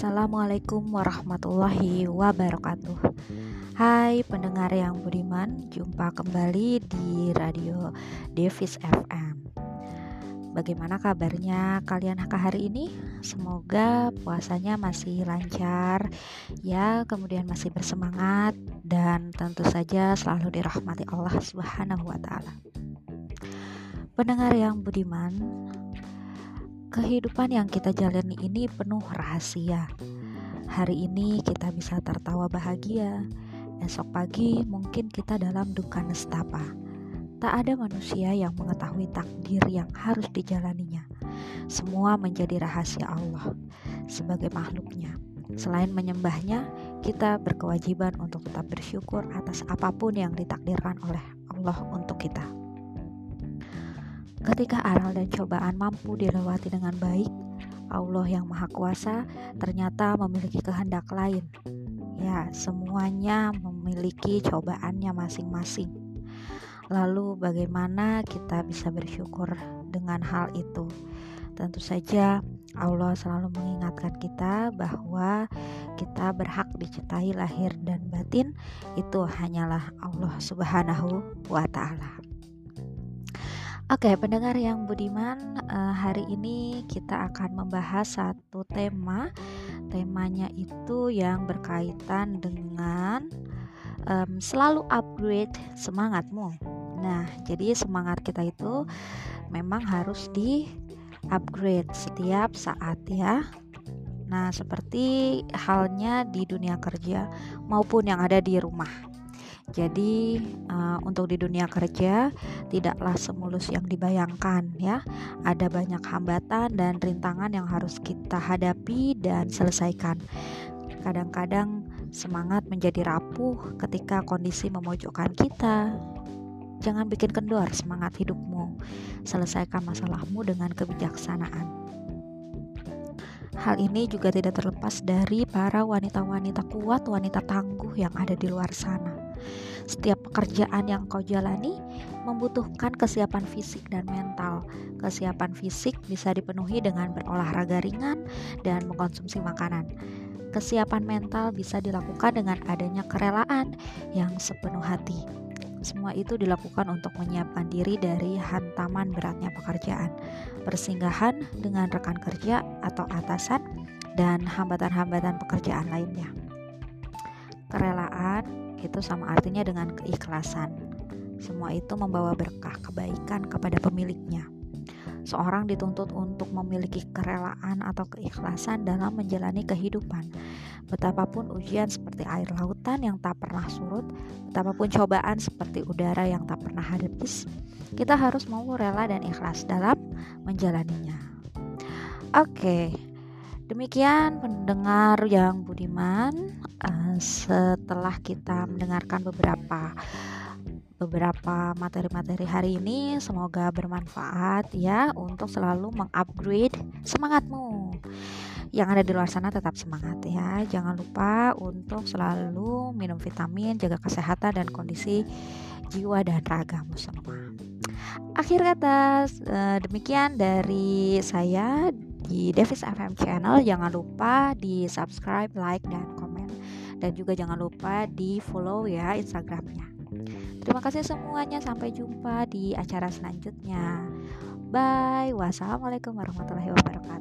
Assalamualaikum warahmatullahi wabarakatuh. Hai pendengar yang budiman Jumpa kembali di radio Davis FM Bagaimana kabarnya kalian hari ini? Semoga puasanya masih lancar Ya kemudian masih bersemangat Dan tentu saja selalu dirahmati Allah subhanahu wa ta'ala. Pendengar yang budiman Kehidupan yang kita jalani ini penuh rahasia. Hari ini kita bisa tertawa bahagia, esok pagi mungkin kita dalam duka nestapa. Tak ada manusia yang mengetahui takdir yang harus dijalaninya. Semua menjadi rahasia Allah sebagai makhluknya. Selain menyembahnya, kita berkewajiban untuk tetap bersyukur atas apa pun yang ditakdirkan oleh Allah untuk kita. Ketika aral dan cobaan mampu dilewati dengan baik, Allah yang Maha Kuasa ternyata memiliki kehendak lain. Ya, semuanya memiliki cobaannya masing-masing. Lalu, bagaimana kita bisa bersyukur dengan hal itu? Tentu saja, Allah selalu mengingatkan kita bahwa kita berhak dicintai lahir dan batin. Itu hanyalah Allah Subhanahu wa Ta'ala. Oke, pendengar yang budiman, uh, hari ini kita akan membahas satu tema. Temanya itu yang berkaitan dengan um, selalu upgrade semangatmu. Nah, jadi semangat kita itu memang harus di upgrade setiap saat ya. Nah, seperti halnya di dunia kerja maupun yang ada di rumah. Jadi uh, untuk di dunia kerja tidaklah semulus yang dibayangkan ya. Ada banyak hambatan dan rintangan yang harus kita hadapi dan selesaikan. Kadang-kadang semangat menjadi rapuh ketika kondisi memojokkan kita. Jangan bikin kendor semangat hidupmu. Selesaikan masalahmu dengan kebijaksanaan. Hal ini juga tidak terlepas dari para wanita-wanita kuat, wanita tangguh yang ada di luar sana. Setiap pekerjaan yang kau jalani membutuhkan kesiapan fisik dan mental. Kesiapan fisik bisa dipenuhi dengan berolahraga ringan dan mengkonsumsi makanan. Kesiapan mental bisa dilakukan dengan adanya kerelaan yang sepenuh hati. Semua itu dilakukan untuk menyiapkan diri dari hantaman beratnya pekerjaan, persinggahan dengan rekan kerja atau atasan, dan hambatan-hambatan pekerjaan lainnya. Kerelaan itu sama artinya dengan keikhlasan. Semua itu membawa berkah kebaikan kepada pemiliknya. Seorang dituntut untuk memiliki kerelaan atau keikhlasan dalam menjalani kehidupan. Betapapun ujian seperti air lautan yang tak pernah surut, betapapun cobaan seperti udara yang tak pernah habis, kita harus mau rela dan ikhlas dalam menjalaninya. Oke, demikian pendengar yang budiman uh, setelah kita mendengarkan beberapa beberapa materi-materi hari ini semoga bermanfaat ya untuk selalu mengupgrade semangatmu. Yang ada di luar sana tetap semangat ya. Jangan lupa untuk selalu minum vitamin jaga kesehatan dan kondisi jiwa dan ragamu semua. Akhir kata eh, demikian dari saya di Davis FM channel. Jangan lupa di subscribe like dan komen dan juga jangan lupa di follow ya Instagramnya. Terima kasih semuanya. Sampai jumpa di acara selanjutnya. Bye. Wassalamualaikum warahmatullahi wabarakatuh.